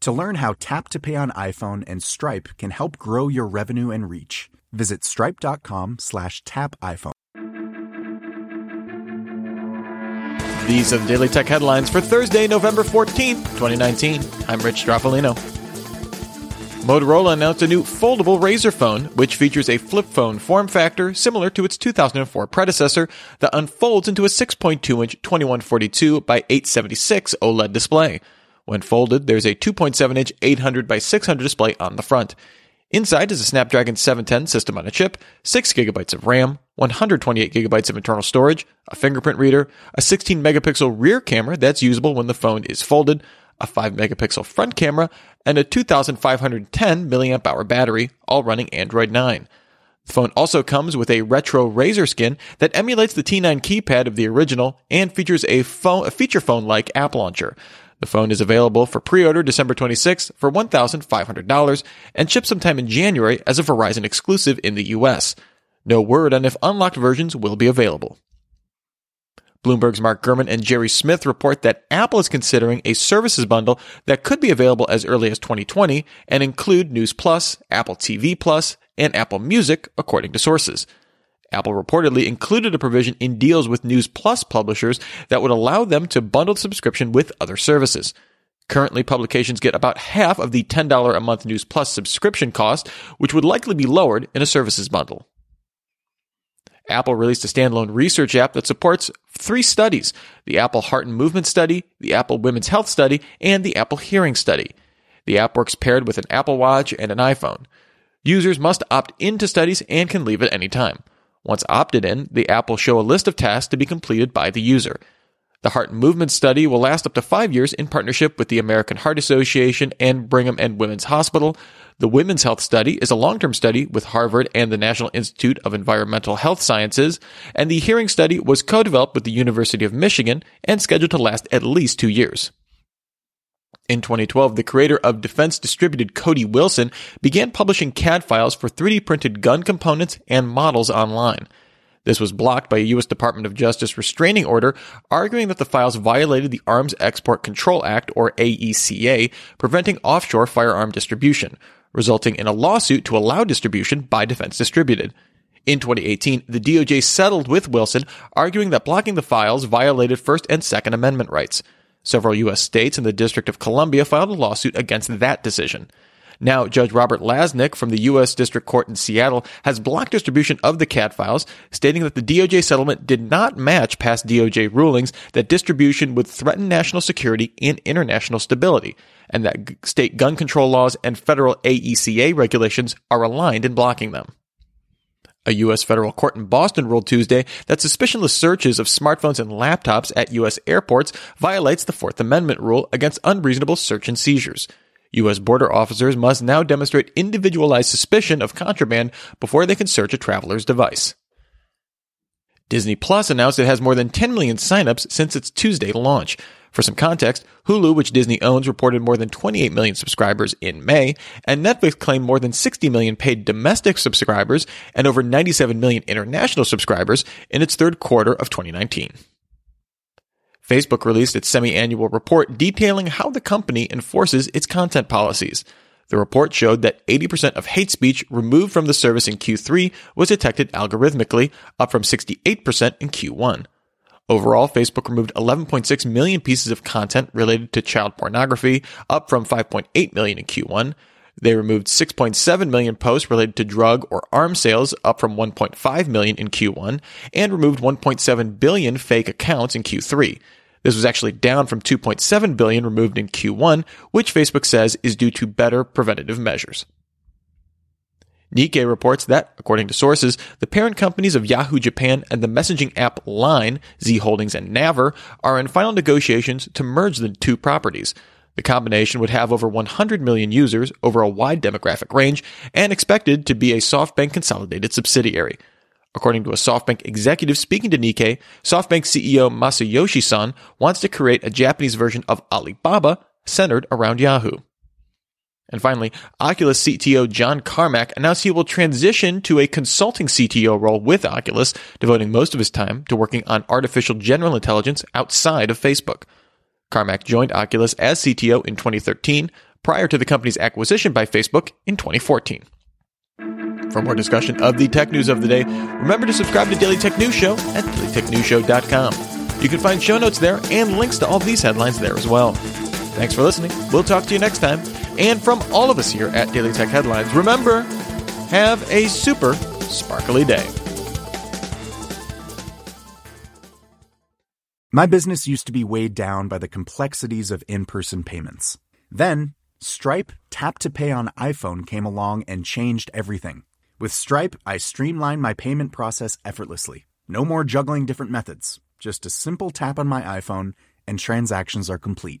To learn how Tap to Pay on iPhone and Stripe can help grow your revenue and reach, visit stripe.com slash tap iPhone. These are the Daily Tech headlines for Thursday, November 14th, 2019. I'm Rich Stroffolino. Motorola announced a new foldable Razr phone, which features a flip phone form factor similar to its 2004 predecessor that unfolds into a 6.2 inch 2142 by 876 OLED display. When folded, there's a 2.7 inch 800 by 600 display on the front. Inside is a Snapdragon 710 system on a chip, 6 gigabytes of RAM, 128 gigabytes of internal storage, a fingerprint reader, a 16 megapixel rear camera that's usable when the phone is folded, a 5 megapixel front camera, and a 2510 milliamp hour battery, all running Android 9. The phone also comes with a retro Razr skin that emulates the T9 keypad of the original and features a, phone, a feature phone like app launcher. The phone is available for pre-order December 26th for $1,500 and ships sometime in January as a Verizon exclusive in the US. No word on if unlocked versions will be available. Bloomberg's Mark Gurman and Gerry Smith report that Apple is considering a services bundle that could be available as early as 2020 and include News Plus, Apple TV Plus, and Apple Music, according to sources. Apple reportedly included a provision in deals with News Plus publishers that would allow them to bundle the subscription with other services. Currently, publications get about half of the $10 a month News Plus subscription cost, which would likely be lowered in a services bundle. Apple released a standalone research app that supports three studies the Apple Heart and Movement Study, the Apple Women's Health Study, and the Apple Hearing Study. The app works paired with an Apple Watch and an iPhone. Users must opt into studies and can leave at any time. Once opted in, the app will show a list of tasks to be completed by the user. The Heart Movement Study will last up to five years in partnership with the American Heart Association and Brigham and Women's Hospital. The Women's Health Study is a long-term study with Harvard and the National Institute of Environmental Health Sciences, and the Hearing Study was co-developed with the University of Michigan and scheduled to last at least two years. In 2012, the creator of Defense Distributed Cody Wilson began publishing CAD files for 3D printed gun components and models online. This was blocked by a U.S. Department of Justice restraining order, arguing that the files violated the Arms Export Control Act, or AECA, preventing offshore firearm distribution, resulting in a lawsuit to allow distribution by Defense Distributed. In 2018, the DOJ settled with Wilson, arguing that blocking the files violated First and Second Amendment rights. Several U.S. states and the District of Columbia filed a lawsuit against that decision. Now, Judge Robert Lasnik from the U.S. District Court in Seattle has blocked distribution of the CAD files, stating that the DOJ settlement did not match past DOJ rulings that distribution would threaten national security and international stability, and that state gun control laws and federal AECA regulations are aligned in blocking them. A U.S. federal court in Boston ruled Tuesday that suspicionless searches of smartphones and laptops at U.S. airports violates the Fourth Amendment rule against unreasonable search and seizures. U.S. border officers must now demonstrate individualized suspicion of contraband before they can search a traveler's device. Disney Plus announced it has more than 10 million signups since its Tuesday launch. For some context, Hulu, which Disney owns, reported more than 28 million subscribers in May, and Netflix claimed more than 60 million paid domestic subscribers and over 97 million international subscribers in its third quarter of 2019. Facebook released its semi-annual report detailing how the company enforces its content policies. The report showed that 80% of hate speech removed from the service in Q3 was detected algorithmically, up from 68% in Q1. Overall, Facebook removed 11.6 million pieces of content related to child pornography, up from 5.8 million in Q1. They removed 6.7 million posts related to drug or arms sales, up from 1.5 million in Q1, and removed 1.7 billion fake accounts in Q3. This was actually down from 2.7 billion removed in Q1, which Facebook says is due to better preventative measures. Nikkei reports that, according to sources, the parent companies of Yahoo Japan and the messaging app Line, Z Holdings and Naver, are in final negotiations to merge the two properties. The combination would have over 100 million users over a wide demographic range and expected to be a SoftBank consolidated subsidiary. According to a SoftBank executive speaking to Nikkei, SoftBank CEO Masayoshi Son wants to create a Japanese version of Alibaba centered around Yahoo. And finally, Oculus CTO John Carmack announced he will transition to a consulting CTO role with Oculus, devoting most of his time to working on artificial general intelligence outside of Facebook. Carmack joined Oculus as CTO in 2013, prior to the company's acquisition by Facebook in 2014. For more discussion of the tech news of the day, remember to subscribe to Daily Tech News Show at dailytechnewsshow.com. You can find show notes there and links to all these headlines there as well. Thanks for listening. We'll talk to you next time. And from all of us here at Daily Tech Headlines, remember, have a super sparkly day. My business used to be weighed down by the complexities of in person payments. Then, Stripe Tap to Pay on iPhone came along and changed everything. With Stripe, I streamlined my payment process effortlessly. No more juggling different methods. Just a simple tap on my iPhone, and transactions are complete.